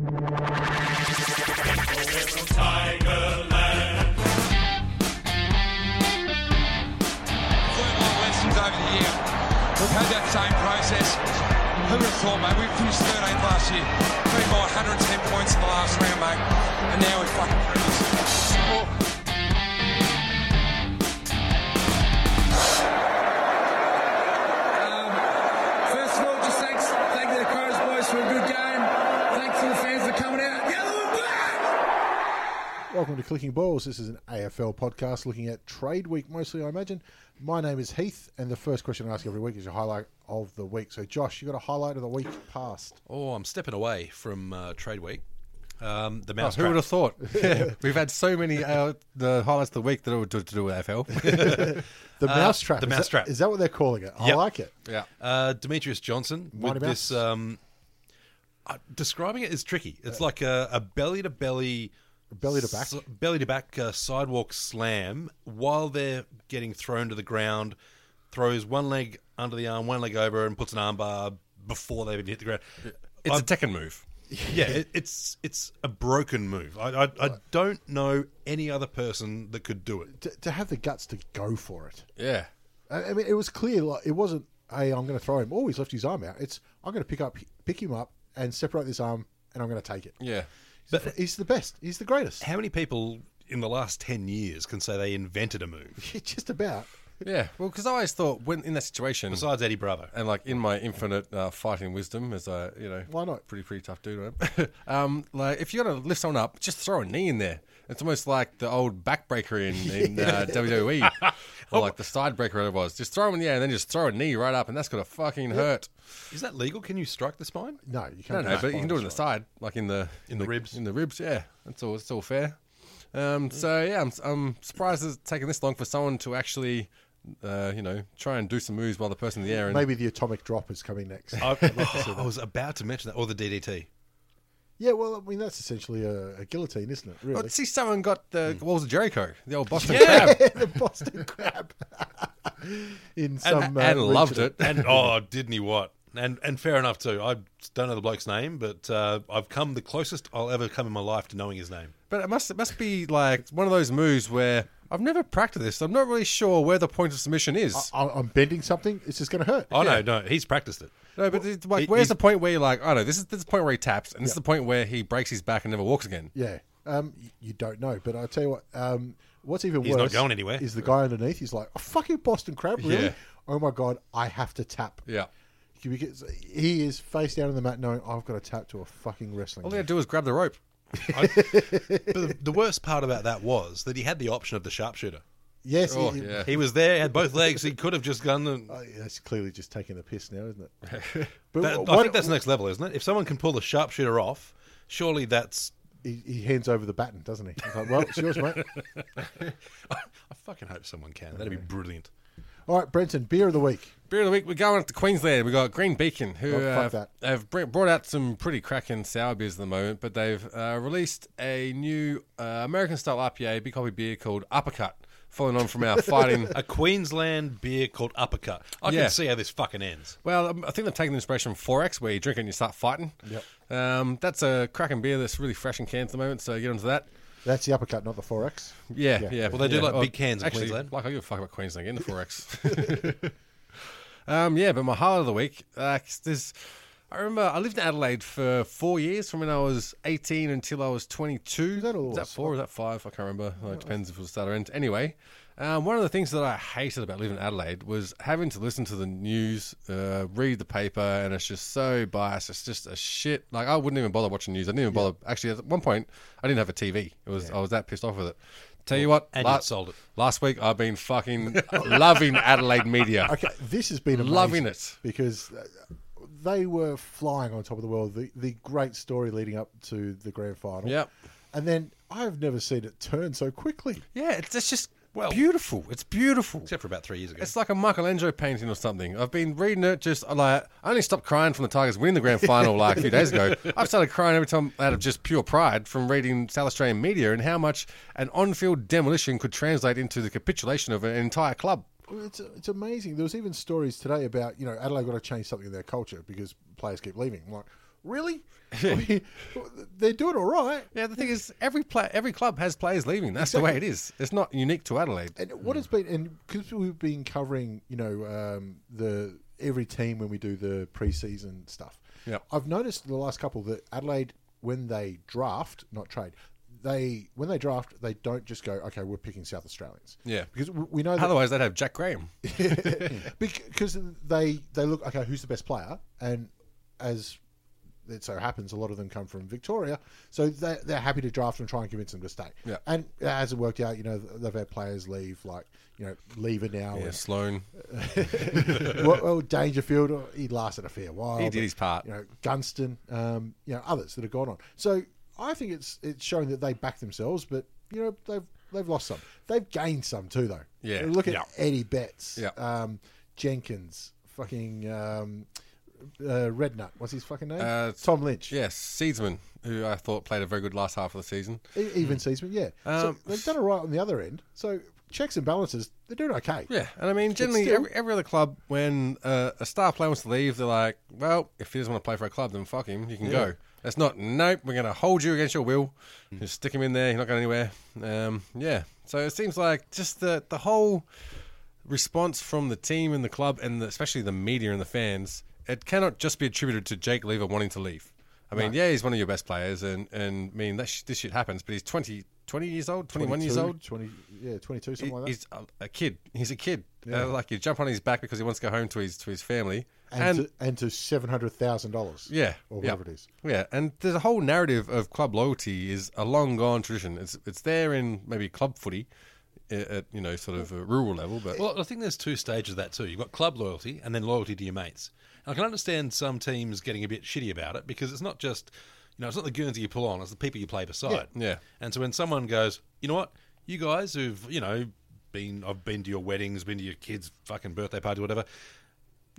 We've had that same process. Who would have thought, mate? We finished 13th last year. Beat by 110 points in the last round, mate. And now we're Welcome to Clicking Balls. This is an AFL podcast looking at trade week mostly, I imagine. My name is Heath, and the first question I ask every week is your highlight of the week. So, Josh, you got a highlight of the week past? Oh, I'm stepping away from uh, trade week. Um, the Oh, mouse. who would have thought? We've had so many uh, the highlights of the week that are to, to do with AFL. The mousetrap. the Is that- mousetrap. Is that what they're calling it? I Yep. like it. yeah. uh, Demetrious Johnson Mighty with this. Um, uh, describing it is tricky. It's like a, a belly to belly, Belly to back. belly to back uh, sidewalk slam while they're getting thrown to the ground. Throws one leg under the arm, one leg over, and puts an armbar before they even hit the ground. It's I've- a Tekken move. yeah, it, it's it's a broken move. I, I I don't know any other person that could do it. To, to have the guts to go for it. Yeah. I I mean, it was clear. Like it wasn't. Hey, I'm going to throw him. Oh, he's left his arm out. It's I'm going to pick up, pick him up, and separate this arm, and I'm going to take it. Yeah. But he's the best. He's the greatest. How many people in the last ten years can say they invented a move Just about. Yeah. Well, because I always thought when in that situation, besides Eddie Bravo? and like in my infinite uh, fighting wisdom, as I, you know, Why not? Pretty, pretty tough dude. I am. um, like if you're gonna lift someone up, just throw a knee in there. It's almost like the old backbreaker in, in uh, WWE, or like the side breaker, whatever it was. Just throw him in the air and then just throw a knee right up, and that's gonna fucking hurt. Is that legal? Can you strike the spine? No, you can't. no, but you can do it in the side, like in the In the ribs. In the ribs, yeah. That's all. It's all fair. Um, so yeah, I'm, I'm surprised it's taken this long for someone to actually, uh, you know, try and do some moves while the person in the air. And Maybe the atomic drop is coming next. I, I was about to mention that, or the DDT. Yeah, well, I mean that's essentially a, a guillotine, isn't it? Oh, Really? see, someone got the walls of Jericho, the old Boston Yeah. Crab, the Boston Crab. In some uh, and loved it. And oh, didn't he what? And and fair enough too. I don't know the bloke's name, but uh, I've come the closest I'll ever come in my life to knowing his name. But it must it must be like one of those moves where I've never practiced this. I'm not really sure where the point of submission is. I, I'm bending something. It's just going to hurt. Oh no, no, he's practiced it. No, but it's like, he- where's he's- the point where you're like, oh no, this is this is the point where he taps, and this is the point where he breaks his back and never walks again. Yeah. Um, y- you don't know, but I'll tell you what. Um, what's even He's worse? not going anywhere. Is the guy underneath? He's like, oh, fucking Boston Crab, really? Yeah. Oh my god, I have to tap. Yeah. Because he is face down on the mat, knowing I've got to tap to a fucking wrestling. All you match." gotta do is grab the rope. But the, the worst part about that was that he had the option of the sharpshooter. Yes, Oh, he, yeah. He was there, had both legs. He could have just gone. And, Oh, yeah, that's clearly just taking the piss now, isn't it? But that, I think that's next level, isn't it? If someone can pull the sharpshooter off, surely that's. he, he hands over the baton, doesn't he? He's like, well, it's yours, mate. I fucking hope someone can. That'd be brilliant. All right, Brenton, beer of the week. Beer of the week, we're going up to Queensland. We've got Green Beacon, who Oh, fuck uh, that. have br- brought out some pretty cracking sour beers at the moment, but they've uh, released a new uh, American style IPA, big hobby beer called Uppercut, following on from our fighting. A Queensland beer called Uppercut. I Yeah. can see how this fucking ends. Well, um, I think they've taken the inspiration from 4X, where you drink it and you start fighting. Yep. Um, that's a cracking beer that's really fresh in cans at the moment, so get onto that. That's the uppercut, not the 4X. Yeah, Yeah. yeah. Well, they do yeah. like Oh, big cans in actually, Queensland. Like I give a fuck about Queensland getting the 4X. um, yeah, but my highlight of the week, uh, 'cause there's. I remember I lived in Adelaide for four years, from when I was 18 until I was 22. Is that all it Is that four or is that five? I can't remember. Well, it depends if it was start or end. Anyway, um, one of the things that I hated about living in Adelaide was having to listen to the news, uh, read the paper, and it's just so biased. It's just a shit. Like I wouldn't even bother watching news. I didn't even bother. Actually, at one point, I didn't have a TV. It was I was that pissed off with it. Tell you what, And la- you sold it. Last week, I've been fucking loving Adelaide media. Okay, this has been amazing Loving it. because uh, they were flying on top of the world. The the great story leading up to the grand final. Yep. And then I've never seen it turn so quickly. Yeah, it's, it's just Well- beautiful. It's beautiful. Except for about three years ago. It's like a Michelangelo painting or something. I've been reading it just like I only stopped crying from the Tigers winning the grand final like a few days ago. I've started crying every time out of just pure pride from reading South Australian media and how much an on-field demolition could translate into the capitulation of an entire club. It's it's amazing. There was even stories today about you know Adelaide got to change something in their culture because players keep leaving. I'm like, really? I mean, they're doing all right. Yeah, the thing is, every play, every club has players leaving. That's the way it is. It's not unique to Adelaide. And what has been and because we've been covering you know um, the every team when we do the preseason stuff. Yep. I've noticed the last couple that Adelaide when they draft, not trade. They when they draft, they don't just go, okay, we're picking South Australians. Yeah. because we know that Otherwise, they'd have Jack Graham. because they they look okay. Who's the best player? And as it so happens, a lot of them come from Victoria, so they they're happy to draft and try and convince them to stay. Yeah. And as it worked out. You know, they've had players leave, like you know, Lever now. Yeah, and- Sloane. well, well, Dangerfield, he lasted a fair while. He did but, his part. You know, Gunston, um, you know, others that have gone on. So I think it's it's showing that they back themselves, but you know, they've they've lost some. They've gained some too, though. Yeah. Look at Yeah. Eddie Betts, Yeah. um, Jenkins, fucking um, uh, Rednut. What's his fucking name? Uh, Tom Lynch. Yes, Seedsman, who I thought played a very good last half of the season. E- Even Season, yeah. so Um, they've done it right on the other end. So checks and balances, they're doing okay. Yeah, and I mean, generally, still- every, every other club, when uh, a star player wants to leave, they're like, well, if he doesn't want to play for a club, then fuck him, you can go. It's not, nope, we're going to hold you against your will. Just stick him in there, you're not going anywhere. Um, yeah, so it seems like just the, the whole response from the team and the club, and the, especially the media and the fans, it cannot just be attributed to Jake Lever wanting to leave. I mean, yeah, he's one of your best players, and, and I mean, that sh- this shit happens, but he's 20, 20 years old, 21 years old. 20, yeah, 22, something like that. He's a, a kid. He's a kid. Uh, like you jump on his back because he wants to go home to his to his family. And, to, and to seven hundred thousand dollars. yeah, or yeah. whatever it is. Yeah, and there's a whole narrative of club loyalty is a long gone tradition. It's it's there in maybe club footy, uh, at you know sort of a rural level, but Well, I think there's two stages of that too. You've got club loyalty and then loyalty to your mates. And I can understand some teams getting a bit shitty about it because it's not just, you know, it's not the Guernsey you pull on, it's the people you play beside. Yeah, yeah. And so when someone goes, you know what, you guys who've, you know, been, I've been to your weddings, been to your kids' fucking birthday party, whatever.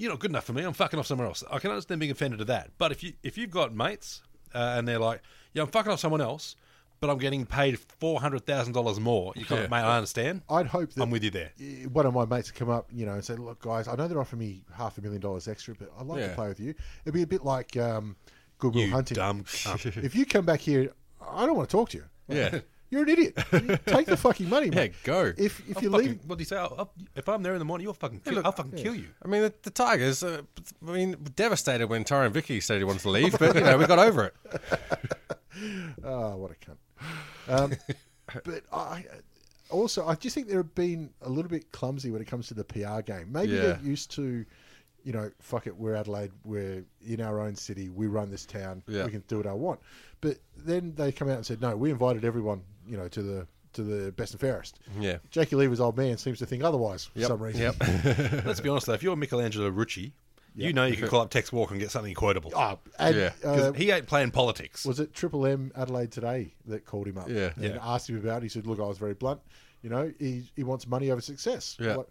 You're not good enough for me. I'm fucking off somewhere else. I can understand being offended to that. But if you if you've got mates uh, and they're like, yeah, I'm fucking off someone else, but I'm getting paid four hundred thousand dollars more, you kind Yeah. mate, I understand. I'd hope that I'm with you there. One of my mates would come up, you know, and say, "Look, guys, I know they're offering me half a million dollars extra, but I'd like Yeah. to play with you." It'd be a bit like um, Goodwill You Hunting. dumb if you come back here, I don't want to talk to you. Yeah. You're an idiot. Take the fucking money, yeah, mate. go. If if I'll you fucking, leave, what do you say? I'll, I'll- if I'm there in the morning, you'll fucking, kill, look, I'll fucking kill you. I mean, the, the Tigers. Uh, I mean, devastated when Tyrone Vickery said he wanted to leave, but you know we got over it. oh, what a cunt. Um, but I also I just think they've been a little bit clumsy when it comes to the PR game. Maybe Yeah. they're used to. You know, fuck it. We're Adelaide. We're in our own city. We run this town. Yeah. We can do what I want. But then they come out and said, "No, we invited everyone. You know, to the to the best and fairest." Yeah. Jackie Lever's old man seems to think otherwise for Yep. some reason. Yep. Let's be honest though, if you're Michelangelo Rucci, you know you can call up Tex Walker and get something quotable. Oh, and, Yeah. uh, 'Cause he ain't playing politics. was it Triple M Adelaide today that called him up? Yeah. and Yeah. asked him about. it. He said, "Look, I was very blunt. You know, he he wants money over success. Yeah. Like,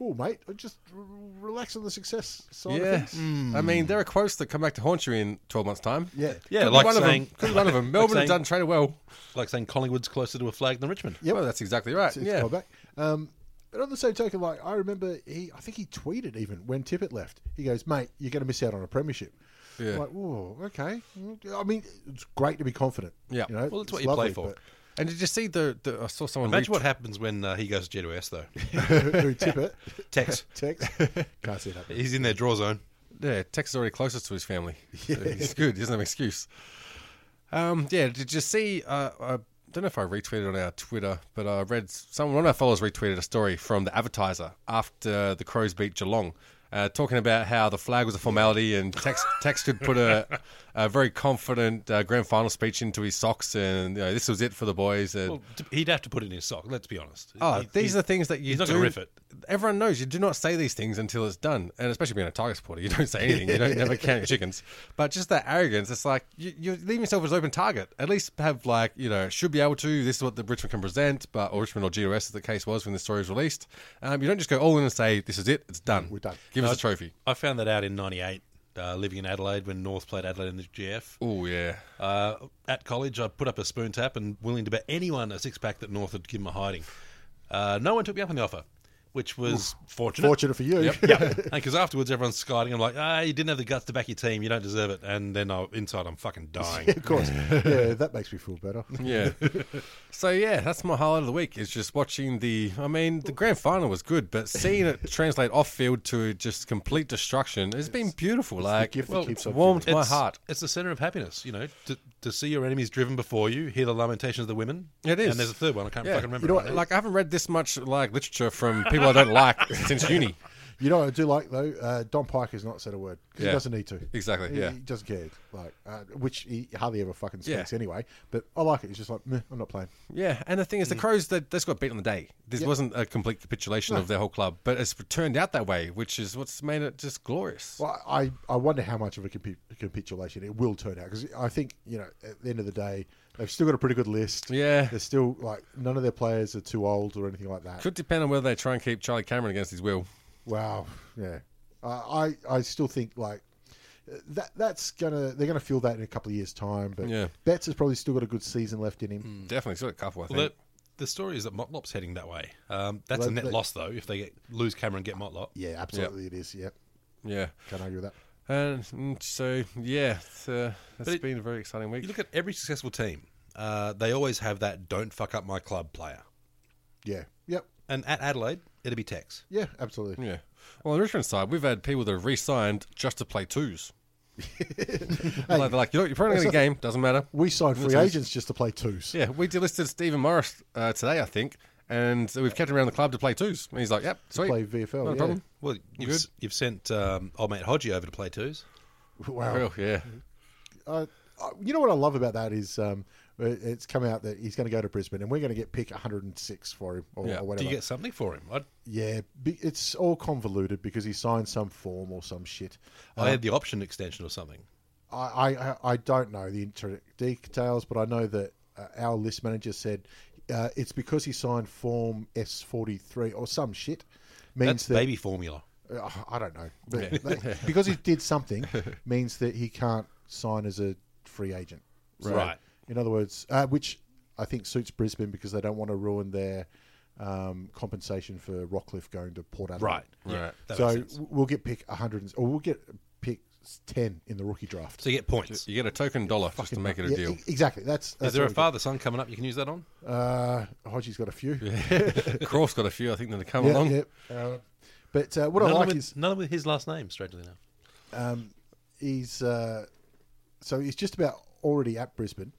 oh, mate, just r- relax on the success side Yeah, of things. I mean, there are quotes that come back to haunt you in twelve months' time. Yeah, yeah, Could like one saying, of them. Could be one of them. Melbourne saying- have done traded well. like saying Collingwood's closer to a flag than Richmond. Yeah, Well, that's exactly right. It's, it's yeah, back. Um, but on the same token, like I remember, he I think he tweeted even when Tippett left. He goes, "Mate, you're going to miss out on a premiership." Yeah. I'm like, oh, okay. I mean, it's great to be confident. Yeah. you know, Well, that's what it's you play lovely, for. But- And did you see the? the I saw someone. Imagine ret- what happens when uh, he goes to GWS though. Who Tippett? Tex, Text. Can't see that. he's in their draw zone. Yeah, Tex is already closest to his family. So he's good. He doesn't have an excuse. Um, yeah, did you see? Uh, I don't know if I retweeted on our Twitter, but I read someone one of our followers retweeted a story from the Advertiser after the Crows beat Geelong. Uh, talking about how the flag was a formality and Tex, Tex could put a, a very confident uh, grand final speech into his socks, and you know, this was it for the boys. And, Well, he'd have to put it in his sock. Let's be honest. Oh, He- these he- are the things that you he's not riff it. Everyone knows you do not say these things until it's done, and especially being a Tiger supporter, you don't say anything. You don't never count your chickens. But just that arrogance, it's like you, you leave yourself as an open target. At least have like you know should be able to. This is what the Richmond can present, but or Richmond or GOS as the case was when the story was released. Um, you don't just go all in and say this is it, it's done. We're done. Give us a trophy. I found that out in '98, uh, living in Adelaide when North played Adelaide in the GF. Oh yeah, Uh, at college, I put up a spoon tap and willing to bet anyone a six pack that North would give him a hiding. Uh, no one took me up on the offer, which was fortunate. Fortunate for you. yeah, because afterwards everyone's scolding. I'm like, ah, you didn't have the guts to back your team. You don't deserve it. And then I, inside, I'm fucking dying. of course. Yeah, that makes me feel better. yeah. so yeah, that's my highlight of the week. Is just watching the. I mean, the grand final was good, but seeing it translate off field to just complete destruction has been beautiful. Like, gift that well, keeps it's on warmed my It's- heart. It's the center of happiness, you know, to, to see your enemies driven before you, hear the lamentations of the women. It is. And there's a third one. I can't Yeah. fucking remember. You know right what, now. like I haven't read this much like literature from people I don't like since uni. You know what I do like though? Uh, Don Pyke has not said a word. 'cause Yeah. He doesn't need to. Exactly, He, yeah. he doesn't care. Like, uh, which he hardly ever fucking Yeah. speaks anyway. But I like it. He's just like, Meh, I'm not playing. Yeah, and the thing is, the Crows they, they just got beat on the day. This Yeah. wasn't a complete capitulation of their whole club, but it's turned out that way, which is what's made it just glorious. Well, I, I wonder how much of a capi- capitulation it will turn out because I think you know at the end of the day they've still got a pretty good list. Yeah. they're still like none of their players are too old or anything like that. Could depend on whether they try and keep Charlie Cameron against his will. Wow, yeah. Uh, I I still think like that that's gonna they're gonna feel that in a couple of years time. But Yeah. Betts has probably still got a good season left in him. Definitely, still got a couple. I think. Well, the, the story is that Motlop's heading that way. Um, that's Well, a net they- loss, though, if they get, lose Cameron and get Motlop. Yeah, absolutely, it is. Yep, yeah, can't argue with that. and mm, so yeah, it's, uh, it's it- been a very exciting week. You look at every successful team, uh, they always have that don't fuck up my club player. Yeah, yep, And at Adelaide, it'll be Tex. yeah, absolutely. yeah. Well, on the Richmond side, we've had people that have re-signed just to play twos. like, they're like, you know, you're probably going to game, doesn't matter. We signed free Twos. agents just to play twos. Yeah, we delisted Steven Morris uh, today, I think, and we've kept him around the club to play twos. And he's like, "Yep, sweet, play VFL, not a yeah. problem." Well, you've, Good. s- you've sent um, old mate Hodgie over to play twos. Wow. Well, yeah, uh, uh, you know what I love about that is um, it- it's come out that he's going to go to Brisbane and we're going to get pick 106 for him or, Yeah. or Do whatever. you get something for him? I, yeah, it's all convoluted because he signed some form or some shit. I had the option extension or something. I, I, I don't know the inter- details, but I know that uh, our list manager said uh, it's because he signed Form S43 or some shit. Means That's that, baby formula. Uh, I don't know. But that- because he did something means that he can't sign as a free agent. Right. In other words, uh, which I think suits Brisbane because they don't want to ruin their um, compensation for Rockliff going to Port Adelaide. Right. Yeah, Right. that So makes sense. w- we'll get pick 100 and- or we'll get pick 10 in the rookie draft. So you get points. you get a token dollar just to make it a Yeah, deal. e- exactly. That's, that's Is there a father son coming up you can use that on? get. Uh, Hodgie's got a few. Croft's got a few, I think, that have come Yeah, along. yeah. Uh, but uh, what none, I of like them is none of with his last name, strangely enough. um, he's uh, so he's just about already at Brisbane.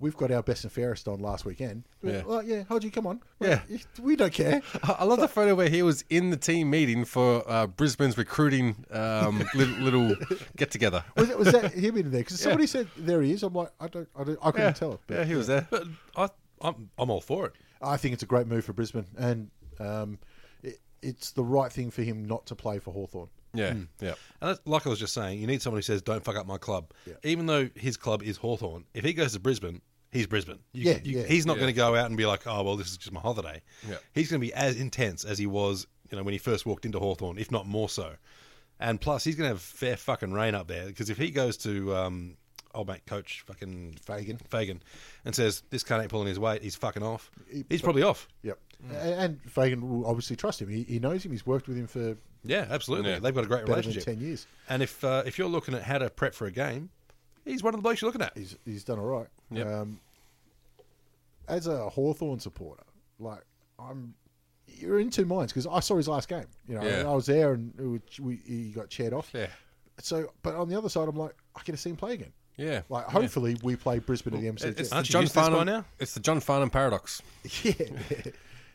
We've got our best and fairest on last weekend. Yeah. Well, yeah, Hodgie, come on. Yeah. we don't care. I I love the photo where he was in the team meeting for uh, Brisbane's recruiting um, little, little get together. Was, that- was that him in there? Because somebody said there he is. I'm like, I don't, I, don't, I couldn't tell. But Yeah, he was there. But I, I'm, I'm all for it. I think it's a great move for Brisbane, and um, it, it's the right thing for him not to play for Hawthorn. Yeah, yeah. And that's, like I was just saying, you need someone who says, "Don't fuck up my club." Even though his club is Hawthorn, if he goes to Brisbane, he's Brisbane. You, Yeah, you- yeah. he's not Yeah. going to go out and be like, "Oh, well, this is just my holiday." Yeah. He's going to be as intense as he was, you know, when he first walked into Hawthorn, if not more so. And plus, he's going to have fair fucking rain up there because if he goes to um, old mate coach fucking Fagan. Fagan, and says this cunt ain't pulling his weight, he's fucking off. He's probably off. Yep. A- And Fagan will obviously trust him. He, he knows him. He's worked with him for Yeah, absolutely. Yeah. They've got a great better than relationship. ten years. And if uh, if you're looking at how to prep for a game, he's one of the blokes you're looking at. He's he's done all right. Yep. Um, as a Hawthorn supporter, like I'm, you're in two minds because I saw his last game. You know, Yeah. I was there and was- we, he got chaired off. Yeah. So, but on the other side, I'm like, I get to see him play again. Yeah. Like, hopefully, we play Brisbane at the MCG. It's Aren't the John used this by Farnham. now? It's the John Farnham paradox. yeah,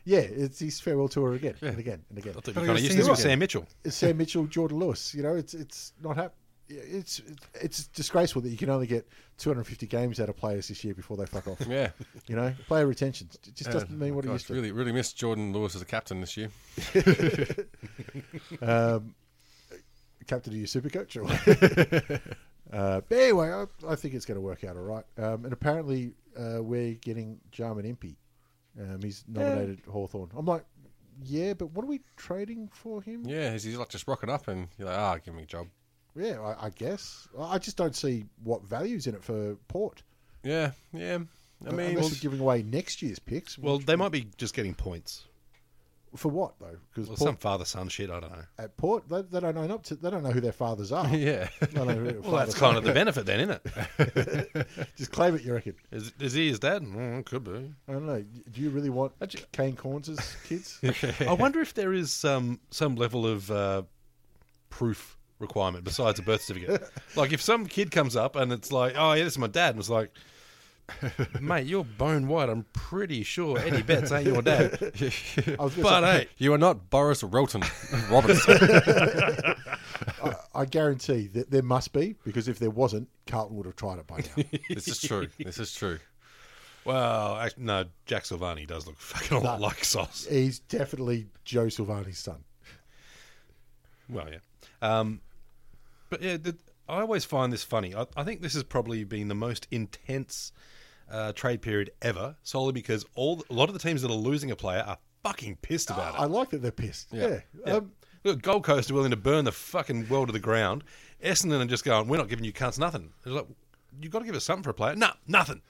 yeah. It's his farewell tour again and again and again. I thought you Gotta kind of used see this with. Sam Mitchell. It's Sam Mitchell, Jordan Lewis. You know, it's it's not hap- it's it's disgraceful that you can only get 250 games out of players this year before they fuck off. Yeah. You know, player retention it just doesn't Yeah. mean what it used to. Really, really missed Jordan Lewis as a captain this year. Um, captain of your super coach. Or uh, but anyway, I, I think it's going to work out all right. Um, and apparently, uh, we're getting Jarman Impey. Um, he's nominated Hawthorn. I'm like, yeah, but what are we trading for him? Yeah, he's, he's like just rocking up and you're like, ah, give me a job. Yeah, I, I guess. I just don't see what value's in it for Port. Yeah, yeah. I mean, unless we're giving away next year's picks. Well, they might be just getting points. For what though? Because Well, some father son shit. I don't know. at Port, they, they don't know not to, they don't know who their fathers are. yeah. They don't know who Well, that's kind of the benefit, then, isn't it? Just claim it, you reckon? Is, is he his dad? Mm, could be. I don't know. Do you really want Kane Cornes' kids? I wonder if there is some some level of uh, proof requirement besides a birth certificate. like if some kid comes up and it's like, "Oh yeah, this is my dad," and it's like, "Mate, you're bone white. I'm pretty sure Eddie Betts ain't your dad." I was But say, hey, You are not Boris Rolton Robertson. I, I guarantee that there must be because if there wasn't, Carlton would have tried it by now. this is true. This is true. well, act- no, Jack Silvagni does look fucking a lot like Sauce. He's definitely Joe Silvagni's son. Well, yeah. Um, but yeah, the, I always find this funny. I, I think this has probably been the most intense uh, trade period ever, solely because all a lot of the teams that are losing a player are fucking pissed about it. I like that they're pissed. Yeah. Yeah. Um, Look, Gold Coast are willing to burn the fucking world to the ground. Essendon are just going, we're not giving you cunts nothing. It's like, you've got to give us something for a player. No, nothing.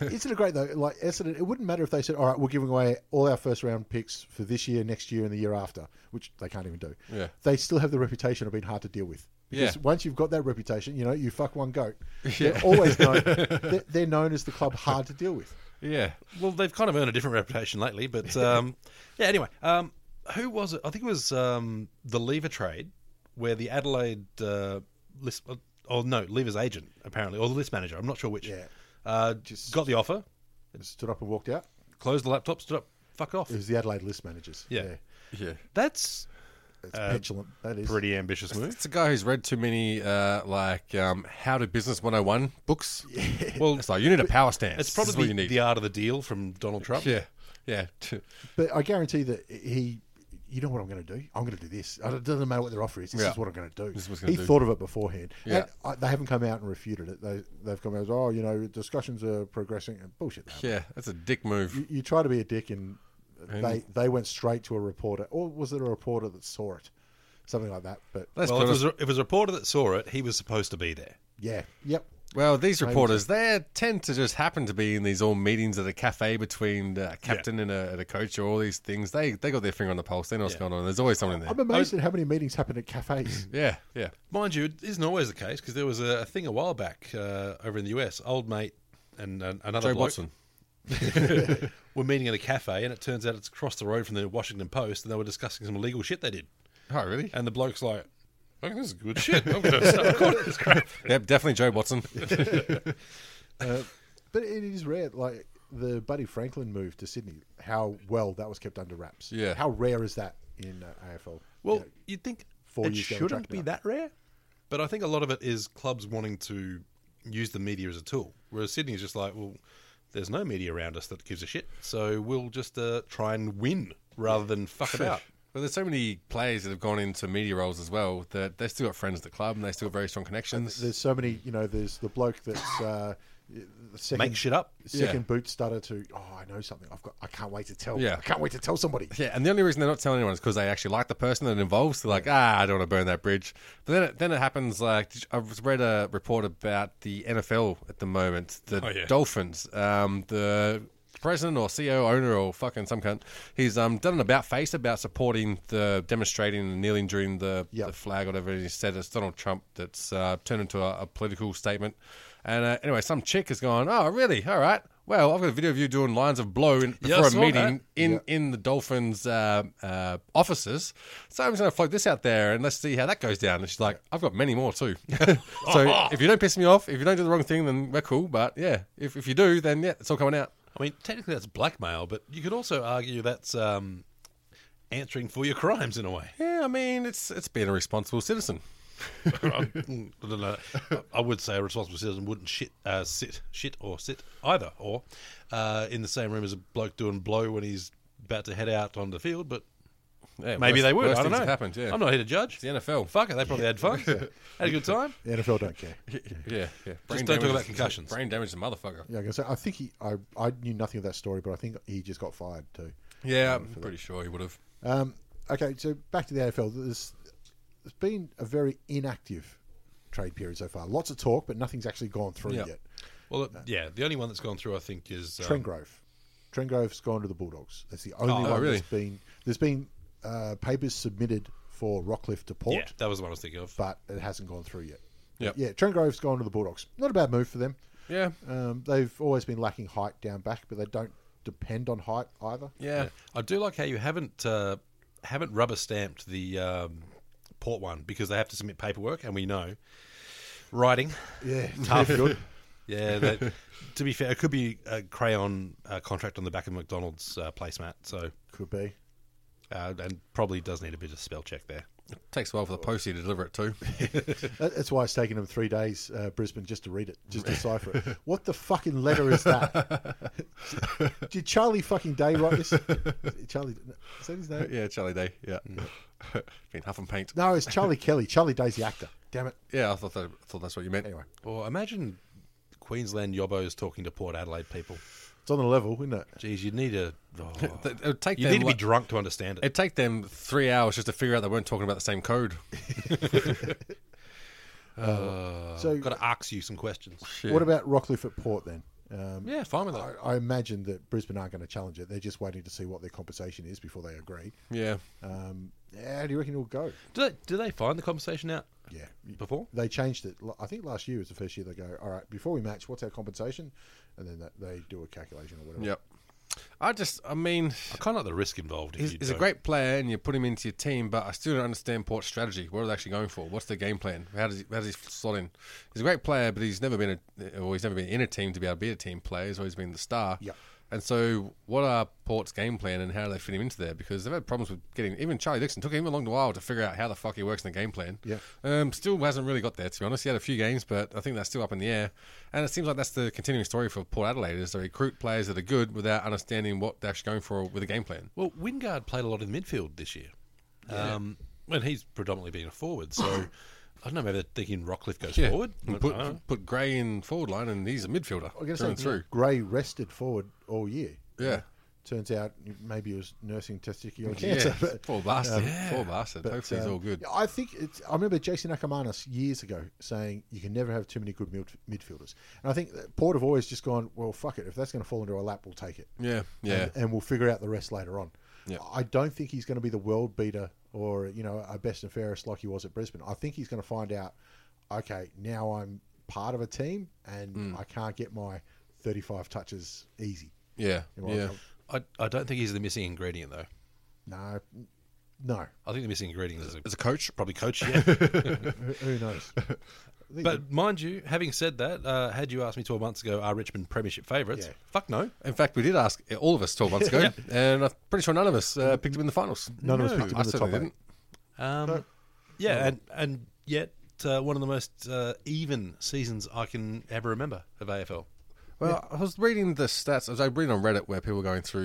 Isn't it great though? Like Essendon, it wouldn't matter if they said, "All right, we're giving away all our first round picks for this year, next year, and the year after," which they can't even do. Yeah. they still have the reputation of being hard to deal with. Because Yeah. once you've got that reputation, you know, you fuck one goat. They're always known. They're, they're known as the club hard to deal with. Yeah. Well, they've kind of earned a different reputation lately, but um, yeah. Anyway, um, who was it? I think it was um, the Lever trade where the Adelaide uh, list. Uh, oh no, Lever's agent apparently, or the list manager. I'm not sure which. Yeah. Uh, Just- got the offer, And Stood up and walked out. closed the laptop, stood up, fuck off. It was the Adelaide list managers. Yeah. Yeah. That's it's petulant. That is pretty ambitious move. It's a guy who's read too many, uh, like, um, How to Business 101 books. Well, It's like, you need a power stance. it's This is probably you need. the art of the deal from Donald Trump. yeah. Yeah. But I guarantee that he, you know what I'm going to do? I'm going to do this. It doesn't matter what their offer is. This Yeah. is what I'm going to do. This is what he's gonna he do. thought of it beforehand. Yeah. And I, they haven't come out and refuted it. They, they've come out as, oh, you know, discussions are progressing. And bullshit. they. Yeah. That's a dick move. You, you try to be a dick and, And- they, they went straight to a reporter. Or was it a reporter that saw it? Something like that. But Well, if it, was a, if it was a reporter that saw it, he was supposed to be there. yeah. Yep. Well, these reporters, they tend to just happen to be in these all meetings at a cafe between a captain and, a, and a coach or all these things. They they got their finger on the pulse. They know what's Yeah. going on. There's always someone in there. I'm amazed at how many meetings happen at cafes. yeah, yeah. Mind you, it isn't always the case because there was a, a thing a while back uh, over in the US. Old mate and uh, another Joe bloke Watson. were meeting in a cafe, and it turns out it's across the road from the Washington Post, and they were discussing some illegal shit they did. Oh, really? And the bloke's like, "I think this is good shit. I'm going to start recording this crap." Yep, definitely Joe Watson. Uh, but it is rare. Like the Buddy Franklin move to Sydney, how well that was kept under wraps. Yeah. How rare is that in uh, AFL? Well, You know, you'd think four it years shouldn't be now. that rare, but I think a lot of it is clubs wanting to use the media as a tool, whereas Sydney is just like, well, there's no media around us that gives a shit, so we'll just uh, try and win rather than fuck about. But there's so many players that have gone into media roles as well that they've still got friends at the club and they still have very strong connections. there's so many. You know, there's the bloke that's uh, the second Make shit up. second Yeah. boot stutter to. Oh, I know something. I've got. I can't wait to tell. Yeah. I can't wait to tell somebody. Yeah, and the only reason they're not telling anyone is because they actually like the person that involves. They're like, ah, I don't want to burn that bridge. But then it, then it happens like I've read a report about the NFL at the moment, the Oh, yeah. Dolphins, um, the president or CEO, owner or fucking some cunt. He's um, done an about face about supporting the demonstrating and kneeling during the, Yep. the flag, whatever. And he said it's Donald Trump that's uh, turned into a, a political statement. And uh, anyway, some chick has gone, oh, really? All right. Well, I've got a video of you doing lines of blow in, Yeah, before a meeting that. in in the Dolphins' uh, uh, offices. So I'm just going to float this out there and let's see how that goes down. And she's like, I've got many more too. so if you don't piss me off, if you don't do the wrong thing, then we're cool. But yeah, if, if you do, then yeah, it's all coming out. I mean, technically that's blackmail, but you could also argue that's um, answering for your crimes in a way. Yeah, I mean, it's it's being a responsible citizen. I don't know. I would say a responsible citizen wouldn't shit, uh, sit, shit or sit either, or uh, in the same room as a bloke doing blow when he's about to head out on the field. But Yeah, maybe worse- they would. worse I don't know. Have happened, yeah. I'm not here to judge. It's the NFL. Fuck it, they probably had fun. had a good time. The NFL don't care. Yeah, yeah. don't talk about concussions. Brain damage, is a motherfucker. Yeah, I, say, I think he. I, I knew nothing of that story, but I think he just got fired too. Yeah, I'm pretty sure he would have. Um, okay, so back to the AFL. There's, there's been a very inactive trade period so far. Lots of talk, but nothing's actually gone through Yep. yet. Well, yeah, the only one that's gone through, I think, is um, Trengove. Trengove's gone to the Bulldogs. That's the only Oh, one really? that's been. There's been uh, papers submitted for Rockliff to Port, Yeah, that was the one I was thinking of. but it hasn't gone through yet. Yep. Yeah, Trengove's gone to the Bulldogs. Not a bad move for them. Yeah, Um, they've always been lacking height down back, but they don't depend on height either. yeah. I do like how you haven't uh, haven't rubber stamped the um, port one because they have to submit paperwork, and we know writing. Yeah, tough. good. Yeah, that, to be fair, it could be a crayon uh, contract on the back of McDonald's uh, placemat, so Could be. uh, and probably does need a bit of spell check there. It takes a while for the postie to deliver it too. That's why it's taken them three days, uh, Brisbane, just to read it, just to decipher it. What the fucking letter is that? Did Charlie fucking Day write this? Charlie, is that his name? yeah, Charlie Day. Yeah, been huff and paint. No, it's Charlie Kelly. Charlie Day's the actor. Damn it. Yeah, I thought that, I thought that's what you meant. Anyway, Or imagine Queensland yobbos talking to Port Adelaide people. it's on the level, isn't it? Geez, you'd need a. Oh, Th- it would take you them need to be like- drunk to understand it. It'd take them three hours just to figure out they weren't talking about the same code. So, Got to ask you some questions. what about Rockliff at Port then? Um, Yeah, fine with I, that. I imagine that Brisbane aren't going to challenge it. They're just waiting to see what their compensation is before they agree. Yeah, Um, how do you reckon it'll go? Do they, do they find the compensation out Yeah. before? They changed it. I think last year was the first year they go, all right, before we match, what's our compensation? And then that, they do a calculation or whatever. yep. I just, I mean, I kind of like the risk involved. If he's, you he's a don't. great player and you put him into your team, but I still don't understand Port's strategy. What are they actually going for? What's their game plan? How does he, how does he slot in? He's a great player, but he's never been a, or he's never been in a team to be able to be a team player. He's always been the star. Yep. And so, what are Port's game plan and how do they fit him into there? Because they've had problems with getting. Even Charlie Dixon took him a long while to figure out how the fuck he works in the game plan. Yeah. Um, still hasn't really got there to be honest. He had a few games, but I think that's still up in the air. And it seems like that's the continuing story for Port Adelaide: is they recruit players that are good without understanding what they're actually going for with a game plan. Well, Wingard played a lot in midfield this year. Um, and he's predominantly been a forward, so I don't know. Maybe they're thinking Rockliff goes forward. And put know. put Gray in forward line, and he's a midfielder I guess going through through. Gray rested forward all year. Yeah. Turns out maybe he was nursing testicular Yeah, cancer. But, poor bastard. Yeah. Poor bastard. but, Hopefully he's um, all good. I think it's. I remember Jason Akermanis years ago saying you can never have too many good mid- midfielders, and I think Port have always just gone, well, fuck it. If that's going to fall into our lap, we'll take it. Yeah, yeah. and, and we'll figure out the rest later on. Yeah. I don't think he's going to be the world beater or you know a best and fairest like he was at Brisbane. I think he's going to find out. Okay, now I'm part of a team, and Hmm. I can't get my 35 touches easy. yeah, yeah. I, I don't think he's the missing ingredient, though. No, no. I think the missing ingredient is a, As a coach, probably coach. Yeah. Who, who knows? But mind you, having said that, uh, had you asked me 12 months ago, are Richmond Premiership favourites? Yeah. Fuck no. In fact, we did ask all of us 12 months ago, and I'm pretty sure none of us uh, picked him in the finals. none of us picked him I in the top certainly didn't. Um, yeah, and, and yet uh, one of the most uh, even seasons I can ever remember of AFL. Well, I was reading the stats. I was reading on Reddit where people were going through.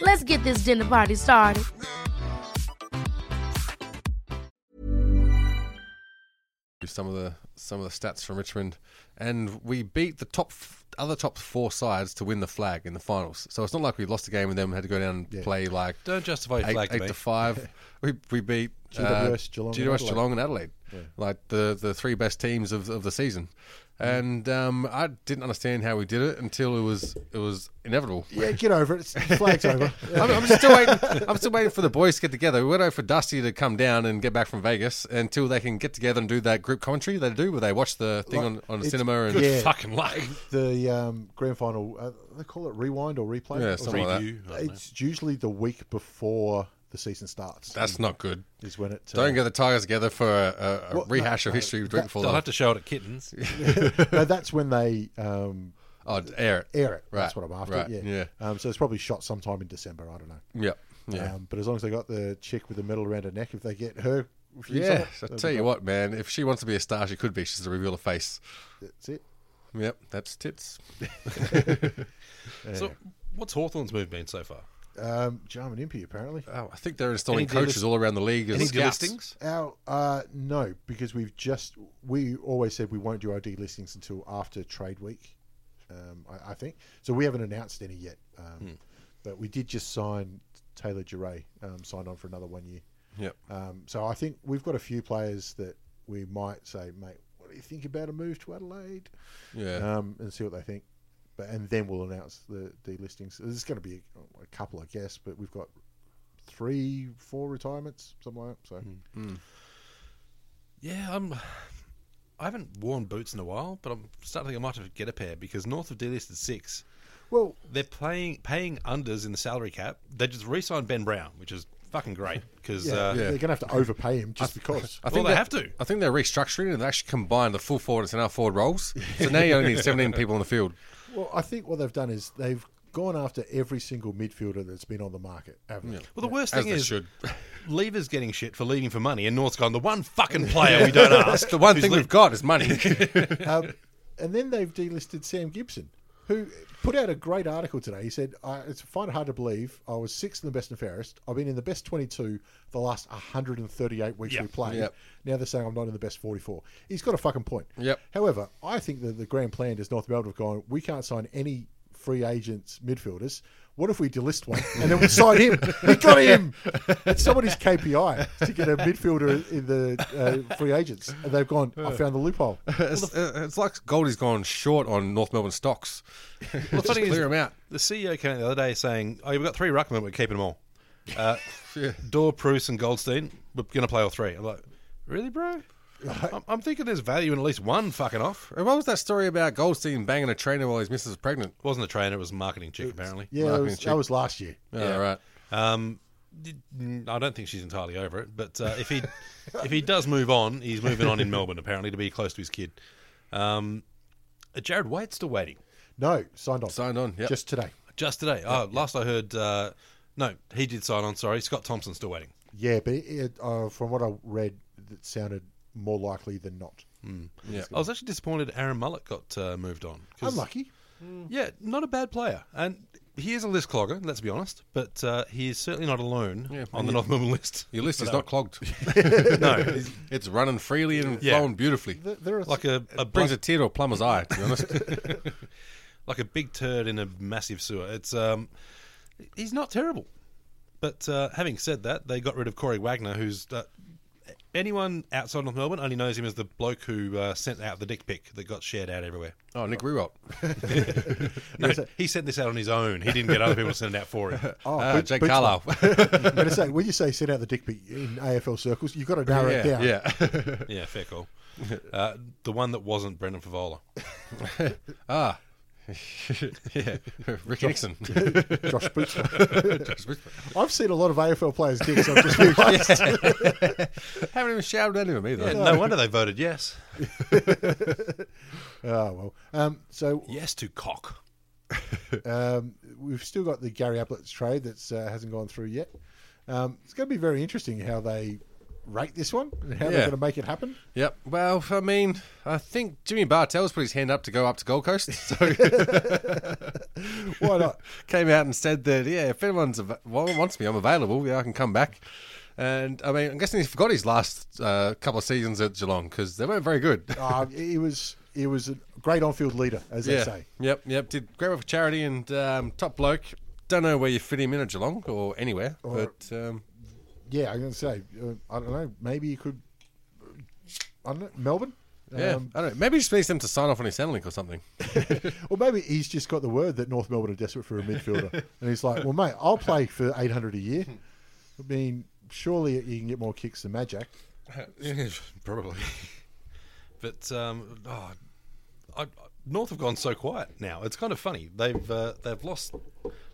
Let's get this dinner party started. some of the some of the stats from Richmond, and we beat the top other top four sides to win the flag in the finals. So it's not like we lost a game and then we had to go down and play like Don't justify eight, flag to eight me. to five. we we beat uh, GWS, Geelong and GWS, Adelaide. Geelong and Adelaide, like the the three best teams of of the season. And um, I didn't understand how we did it until it was it was inevitable. Yeah, get over it. It's, the flag's over. I'm, I'm still waiting. I'm still waiting for the boys to get together. We're waiting for Dusty to come down and get back from Vegas until they can get together and do that group commentary they do, where they watch the thing Like, on, on the it's cinema and good Yeah. Fucking luck. the um, grand final, uh, they call it rewind or replay. Yeah, Or something like that. Review. I don't know. It's usually the week before the season starts. that's not good. is when it. Uh, Don't get the Tigers together for a, a, a Well, rehash no, of history that- before They'll the have to show it at Kittens. no, that's when they um, oh, air it. air it. Right, That's what I'm after. right, Yeah. yeah. Um, so it's probably shot sometime in December. I don't know. Yep. Yeah. Um, but as long as they got the chick with the medal around her neck, if they get her, yeah. it, I tell you what, man. If she wants to be a star, she could be. She's to reveal her face. that's it. Yep. That's tits. So, what's Hawthorn's move been so far? Um, Jarman Impey apparently. Oh, I think they're installing Any coaches delist- all around the league as Any scouts. delistings? Our uh, no, because we've just we always said we won't do our delistings until after trade week. Um, I, I think so. We haven't announced any yet, um, but we did just sign Taylor Duryea, um, signed on for another one year. Yep. Um, so I think we've got a few players that we might say, mate, what do you think about a move to Adelaide? Yeah. Um, and see what they think. But and then we'll announce the delistings. There's going to be a, a couple, I guess, but we've got three, four retirements, something like that. So. Yeah, I'm. I haven't worn boots in a while, but I'm starting to think I might have to get a pair because North of delisted six. Well, They're paying paying unders in the salary cap. They just re-signed Ben Brown, which is fucking great because yeah, uh, Yeah. they're going to have to overpay him just because. I Well, they have to. I think they're restructuring and they actually combine the full forward and centre forward roles. So now you only need 17 people on the field. Well, I think what they've done is they've gone after every single midfielder that's been on the market, haven't they? Well, the worst As thing they is, should. Lever's getting shit for leaving for money, and North's gone the one fucking player we don't ask. the one thing le- we've got is money. um, and then they've delisted Sam Gibson, who put out a great article today. He said, I "It's find it hard to believe I was sixth in the best and fairest. I've been in the best twenty-two the last 138 weeks Yep. we played. Yep. Now they're saying I'm not in the best 44. He's got a fucking point. Yep. However, I think that the grand plan is North Melbourne have gone. We can't sign any free agents midfielders. What if we delist one and then we sign him? We got him. It's somebody's KPI to get a midfielder in the uh, free agents, and they've gone. I found the loophole. it's, it's like Goldie's gone short on North Melbourne stocks. Well, Just funny is, clear them out. The CEO came out the other day saying, "Oh, we've got three ruckmen. We're keeping them all. Uh, Daw, Bruce, and Goldstein. We're going to play all three. I'm like, really, bro? I'm, I'm thinking there's value in at least one fucking off. What was that story about Goldstein banging a trainer while his missus was pregnant? It wasn't a trainer; it was a marketing chick, apparently. Yeah, that Marketing was, chick. that was last year. Yeah, right. Um, I don't think she's entirely over it, but uh, if he if he does move on, he's moving on in Melbourne apparently to be close to his kid. Um, uh, Jarrad Waite's still waiting. No, signed on. Signed on, yep. Just today. Just today. Oh, last I heard, uh, no, he did sign on. Sorry, Scott Thompson's still waiting. Yeah, but it, uh, from what I read, it sounded more likely than not. Yeah. I was actually disappointed Aaron Mullett got uh, moved on. 'cause- Unlucky. Yeah, not a bad player, and he is a list clogger. Let's be honest, but uh, he is certainly not alone Yeah, on the North Melbourne list. Your list is not clogged. no, he's it's running freely and Yeah. flowing beautifully. There, there are like a, a Brings bloke- a tear to a plumber's eye, to be honest. like a big turd in a massive sewer. It's um, he's not terrible. But uh, having said that, they got rid of Corey Wagner, who's uh, anyone outside North Melbourne only knows him as the bloke who uh, sent out the dick pic that got shared out everywhere. oh, Nick Riewoldt. No, he sent this out on his own. He didn't get other people to send it out for him. Oh, Ah, but- Jake but- Carlisle. I'm going to say, when you say send out the dick pic in AFL circles, you've got to narrow it down. yeah. Yeah, fair call. Uh, the one that wasn't Brendan Fevola. ah. yeah. Ricky Nixon. Josh Boots. I've seen a lot of AFL players' dicks. I've just realised. Haven't even shouted at him either. Yeah, no wonder they voted yes. Oh well. Um, so Yes to cock. um, we've still got the Gary Ablett trade that uh, hasn't gone through yet. Um, it's going to be very interesting how they rate this one and how they're going to make it happen. Yep. Well, I mean, I think Jimmy Bartels put his hand up to go up to Gold Coast. So Why not? came out and said that yeah, if anyone's av- wants me, I'm available. Yeah, I can come back. And I mean, I'm guessing he forgot his last uh, couple of seasons at Geelong because they weren't very good. Uh, he was he was a great on-field leader, as they say. Yep. Yep. Did great work for charity and um, top bloke. Don't know where you fit him in at Geelong or anywhere, but um, Yeah, I'm going to say, uh, I don't know, maybe you could, I don't know, Melbourne? yeah, Um, I don't know. Maybe he just needs them to sign off on his Centrelink or something. or maybe he's just got the word that North Melbourne are desperate for a midfielder. and he's like, well, mate, I'll play for 800 a year. I mean, surely you can get more kicks than Magic. Yeah, Probably. but um, oh, I, I- North have gone so quiet now. It's kind of funny. They've uh, they've lost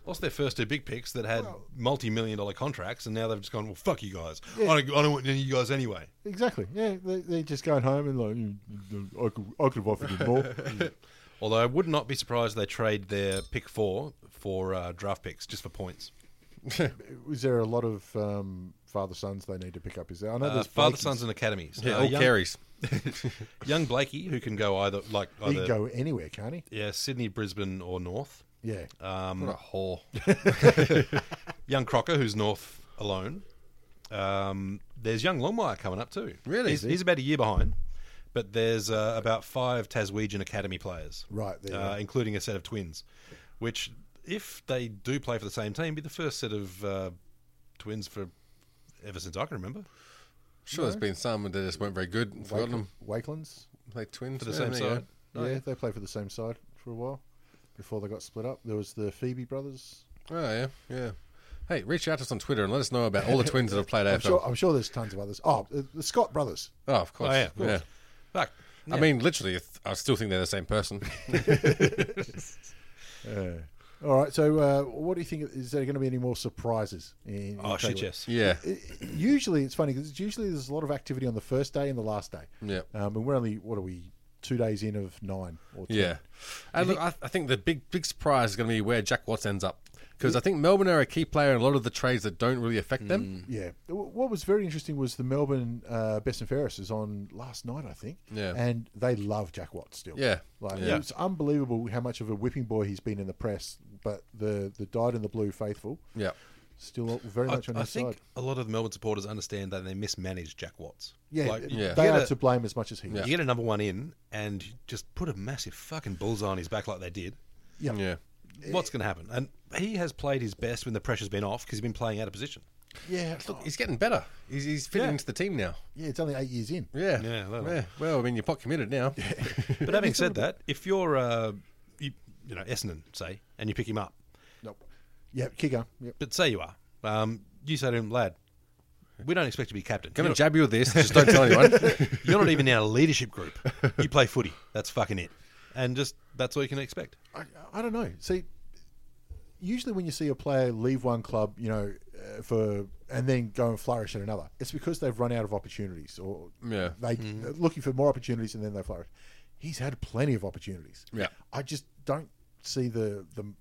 lost their first two big picks that had multi million dollar contracts, and now they've just gone. Well, fuck you guys. I, don't, I don't want any of you guys anyway. Exactly. Yeah, they, they're just going home and like, "Mm, I could, I could have offered him more. Although I would not be surprised they trade their pick four for uh, draft picks just for points. Is there a lot of um, father sons they need to pick up? Is there? I know Uh, there's father, Blakey's. sons, and academies. Yeah, Uh, all young, carries. young Blakey, who can go either like He can go anywhere, can't he? yeah Sydney, Brisbane, or North. Yeah. Um, What a whore. young Crocker, who's North alone. Um, there's young Longmire coming up too. Really? he's, he's about a year behind. But there's uh, about five Taswegian academy players, Right, there uh, including a set of twins. Which, if they do play for the same team, be the first set of uh, twins for ever since I can remember. Sure, there's been some that just weren't very good. and Forgotten them. Wakelins. Like twins For the Yeah, same there you side. go. yeah, they played for the same side for a while before they got split up. There was the Febey brothers. Oh yeah, yeah. Hey, reach out to us on Twitter and let us know about all the twins that have played I'm AFL. sure, I'm sure there's tons of others. Oh, the, the Scott brothers. Oh, of course. Oh, yeah, of course. yeah. Fuck. I Yeah. mean, literally, I still think they're the same person. All right. So, uh, what do you think? Is there going to be any more surprises? In, in oh shit, Takeaway? yes. yeah, Usually, it's funny because usually there's a lot of activity on the first day and the last day. Yeah. Um, and we're only what are we? Two days in of nine or 10. yeah. And look, I, I think the big big surprise is going to be where Jack Watts ends up because I think Melbourne are a key player in a lot of the trades that don't really affect them. Yeah. What was very interesting was the Melbourne uh, Best and Fairest is on last night, I think. Yeah. And they love Jack Watts still. Yeah. Like Yeah. it's unbelievable how much of a whipping boy he's been in the press. But the the dyed in the blue faithful Yeah, still very I, much on I his think a lot of the Melbourne supporters understand that they mismanaged Jack Watts. Yeah, Like, Yeah. they are a- to blame as much as he Yeah. is. You get a number one in and just put a massive fucking bullseye on his back like they did. Yeah. yeah. What's going to happen? And he has played his best when the pressure's been off because he's been playing out of position. Yeah. Look, he's getting better. He's, he's fitting Yeah. into the team now. yeah, it's only eight years in. Yeah, Yeah, well- yeah. Well, I mean, you're pot committed now. But having said that, if you're, uh, you, you know, Essendon, say, and you pick him up, Nope. Yeah, kicker. Yep. but say you are, um, you say to him, lad, we don't expect to be captain. Going to You're, jab you with this. Just don't tell anyone. you're not even in our leadership group. You play footy. That's fucking it. And just that's all you can expect. I, I don't know. See, usually when you see a player leave one club, you know, uh, for and then go and flourish at another, it's because they've run out of opportunities or Yeah. they they're looking for more opportunities and then they flourish. He's had plenty of opportunities. Yeah. I just don't see the the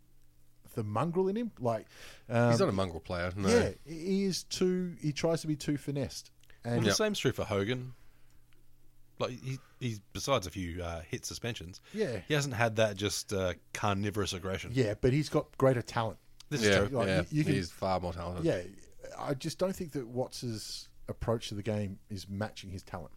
the mongrel in him. Like, um, he's not a mongrel player. No. yeah, he is too. He tries to be too finessed. And Well, the same's true for Hogan. Like he, he's besides a few uh, hit suspensions. Yeah. he hasn't had that just uh, carnivorous aggression. yeah, but he's got greater talent. this yeah, is true. Like, yeah. you- you can- he's far more talented. Yeah, I just don't think that Watts's approach to the game is matching his talent.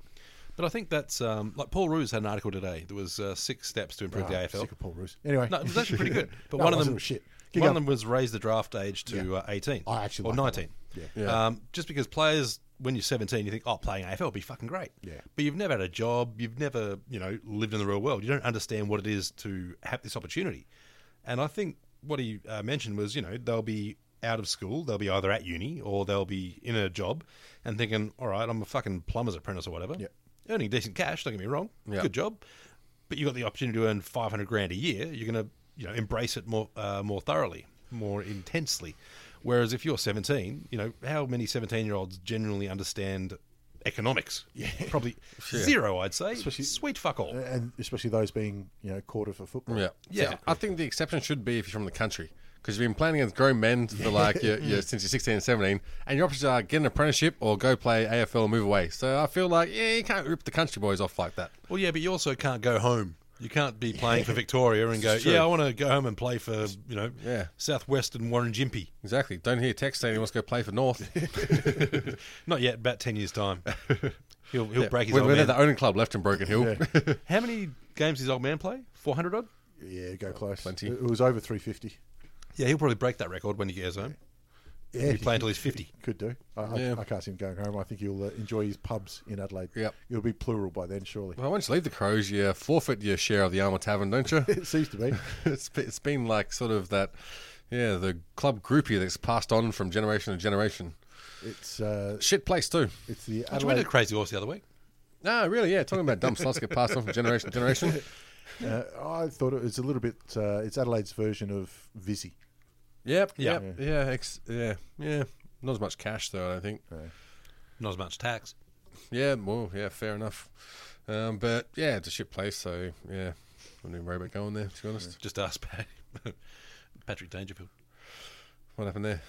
But I think that's um, like Paul Roos had an article today. There was uh, six steps to improve Ah, the AFL. Sick of Paul Roos. Anyway, No, it was actually pretty good. But No, one of them shit. Keep one of them was raise the draft age to uh, eighteen. I actually or like that nineteen. one. Yeah. Yeah. Um, just because players, when you're 17, you think, "Oh, playing AFL would be fucking great." Yeah. But you've never had a job. You've never, you know, lived in the real world. You don't understand what it is to have this opportunity. And I think what he uh, mentioned was, you know, they'll be out of school. They'll be either at uni or they'll be in a job and thinking, "All right, I'm a fucking plumber's apprentice or whatever." Yeah. Earning decent cash. Don't get me wrong. Yeah. Good job. But you've got the opportunity to earn 500 grand a year. You're going to, you know, embrace it more, uh, more thoroughly, more intensely. Whereas if you're 17, you know, how many 17 year olds genuinely understand economics? Yeah. Probably zero, I'd say. Sweet fuck all. and especially those being you know quarter for football. Yeah. Yeah. So I think the exception should be if you're from the country. Because you've been playing against grown men for like your, your, since you're 16 and 17, and your options are get an apprenticeship or go play AFL and move away. So I feel like, yeah, you can't rip the country boys off like that. Well, yeah, but you also can't go home You can't be playing for Victoria and go, yeah, I want to go home and play for, you know, Yeah. Southwestern Warren Jimpy. Exactly. Don't hear Tex saying he wants to go play for North. Not yet, about 10 years' time. He'll, he'll Yeah. break his We're, old we're man. the only club left in Broken Hill. How many games does old man play? 400 odd? Yeah, go oh, close. Plenty. It was over 350. Yeah, he'll probably break that record when he gets home. Yeah, He'll be playing until he's 50. Could do. I, I- Yeah. I, can't see him going home. I think he'll uh, enjoy his pubs in Adelaide. Yep. It'll be plural by then, surely. Well, once you leave the Crows, you forfeit your share of the Armour Tavern, don't you? It seems to be. it's it's been like sort of that, yeah, the club groupie that's passed on from generation to generation. It's uh, Shit place too. it's the I went to Adelaide. Crazy Horse the other week. No, really, yeah. Talking about dumb slots get passed on from generation to generation. Uh, I thought it was a little bit. Uh, it's Adelaide's version of Vizzy. Yep, Yeah. yep, yeah, ex- yeah, yeah. Not as much cash though, I don't think. Not as much tax. Yeah, well, yeah, fair enough. Um, but yeah, it's a shit place, so yeah, I wouldn't even worry about going there. To be honest, Just ask Pat- Patrick Dangerfield. what happened there?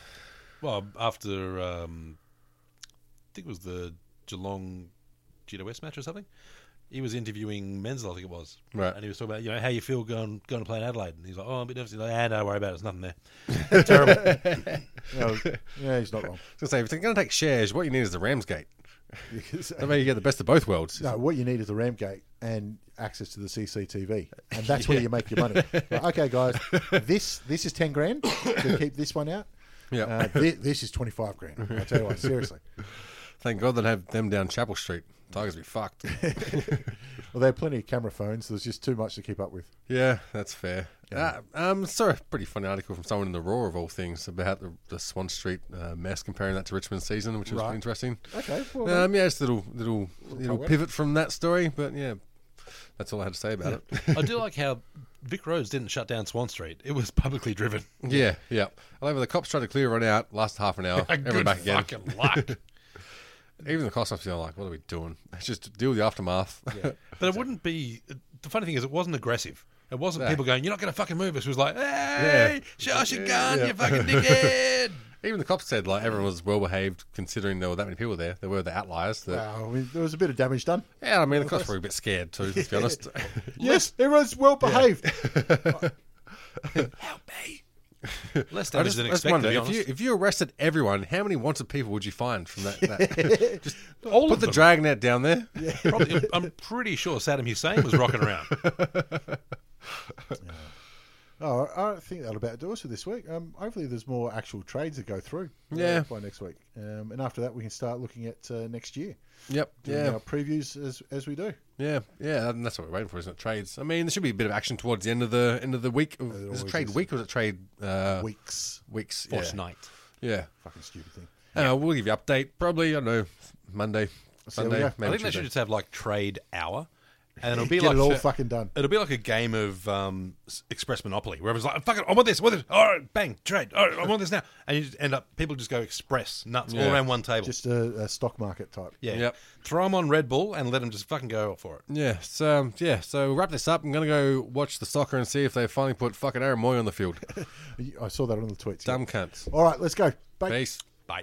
Well, after, um, I think it was the Geelong GWS match or something, he was interviewing Menzel, I think it was. Right. And he was talking about, you know, how you feel going going to play in Adelaide. And he's like, oh, I'm a bit nervous. He's like, ah, don't worry about it. There's nothing there. Terrible. No, yeah, he's not wrong. I was gonna say, if you're going to take shares, what you need is the Ramsgate. Because, That way you get the best of both worlds. no, what you need is a Ramgate and access to the CCTV, and that's where you make your money. Like, okay, guys, this this is ten grand to keep this one out. Yeah. Uh, this, this is twenty five grand. I tell you what, seriously. Thank God they'd have them down Chapel Street. Tigers be fucked. Well, they have plenty of camera phones. So there's just too much to keep up with. yeah, that's fair. Uh, um, saw a pretty funny article from someone in the Raw of all things about the, the Swan Street uh, mess, comparing that to Richmond season, which was Right. interesting. Okay, well, Um, yeah, it's a little little little wet. pivot from that story, but yeah, that's all I had to say about it. I do like how Vic Rose didn't shut down Swan Street. It was publicly driven. yeah, yeah. I love it. The cops tried to clear one out, last half an hour, everyone Good back again. fucking luck. Even the cops officers are like, "What are we doing? Let's just deal with the aftermath." But it wouldn't be. The funny thing is, it wasn't aggressive. It wasn't No. people going, "You're not going to fucking move us." It was like, "Hey, show us your gun, Yeah. you fucking dickhead." Even the cops said like everyone was well behaved, considering there were that many people there. There were the outliers. That, wow, I mean, there was a bit of damage done. Yeah, I mean the cops were a bit scared too. To be honest. Yes, everyone's well behaved. Help me. Less damage just, than expected. wonder to be if you if you arrested everyone, how many wanted people would you find from that? that? just All put of the them. dragnet down there. Probably, I'm pretty sure Saddam Hussein was rocking around. Oh, I I think that'll about do us for this week. Um, hopefully, there's more actual trades that go through. uh, by next week, um, and after that, we can start looking at uh, next year. Yep. Doing Yeah. our previews as as we do. Yeah. Yeah. And that's what we're waiting for, isn't it? Trades. I mean, there should be a bit of action towards the end of the end of the week. Is it trade is. week or is it trade uh, Weeks, weeks? Force yeah. night. Yeah. fucking stupid thing. Uh, we'll give you update probably. I don't know Monday, how we Sunday. go. I Maybe think they should just have like trade hour, and it'll be Get like it all fucking done. It'll be like a game of um, Express Monopoly, where everyone's like, "Fuck it, I want this, I want this, all right, bang, trade, all right, I want this now," and you just end up people just go Express nuts all Yeah. around one table. Just a, a stock market type. yeah, Yep. throw them on Red Bull and let them just fucking go for it. Yeah, so um, yeah, so we'll wrap this up. I'm gonna go watch the soccer and see if they finally put fucking Aaron Mooy on the field. I saw that on the tweets. Dumb cunts. All right, let's go. Bye. Peace. Bye.